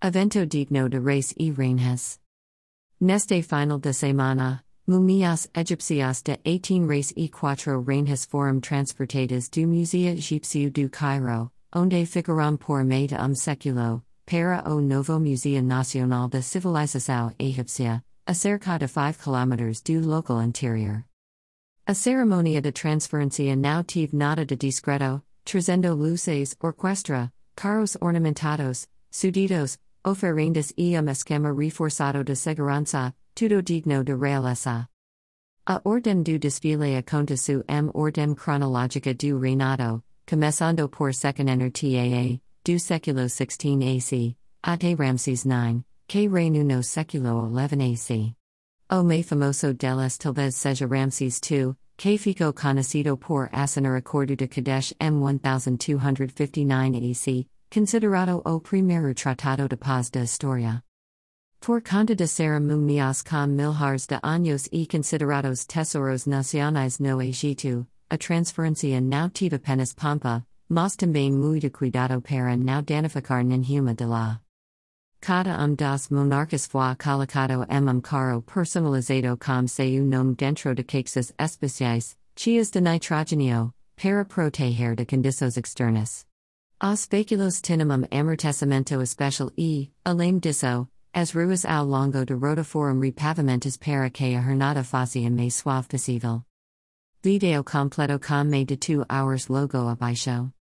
Evento digno de res y reinas. Neste final de semana, Mumias Egipcias de 18 res y cuatro reinas forum transportadas du Museo Egipcio du Cairo, onde ficaram por meio de um século, para o novo Museo Nacional de Civilização Egípcia, a cerca de 5 km do local interior. A cerimônia de transferência não tive nada de discreto, trazendo luces, orquestra, carros ornamentados, suditos, oferendas e um esquema reforçado de segurança, tudo digno de realeza. A ordem do desfile aconteceu em ordem cronológica do reinado, começando por Seqenenre Taa, do século 16 AC, até Ramses IX, que reinu no século 11 AC. O mais famoso deles talvez seja Ramses II, que ficou conhecido por assinar Acordo de Kadesh M 1259 AC, considerado o primeiro tratado de paz da história. Por conta de ser cerimonias com milhares de años e considerados tesouros nacionais no Egito, a transferência não tive apenas pampa, mas também muito cuidado para não danificar nenhuma de lá. Cada um das monarcas foi colocado em um carro personalizado com seu nome dentro de caixas especiais, cheias de nitrogênio, para proteger de condições externas. Os veículos tinham um amortecimento especial e, além disso, as ruas ao longo de rota foram repavimentadas para que a jornada fosse mais suave possível. Video completo com mais de 2 hours logo abaixo.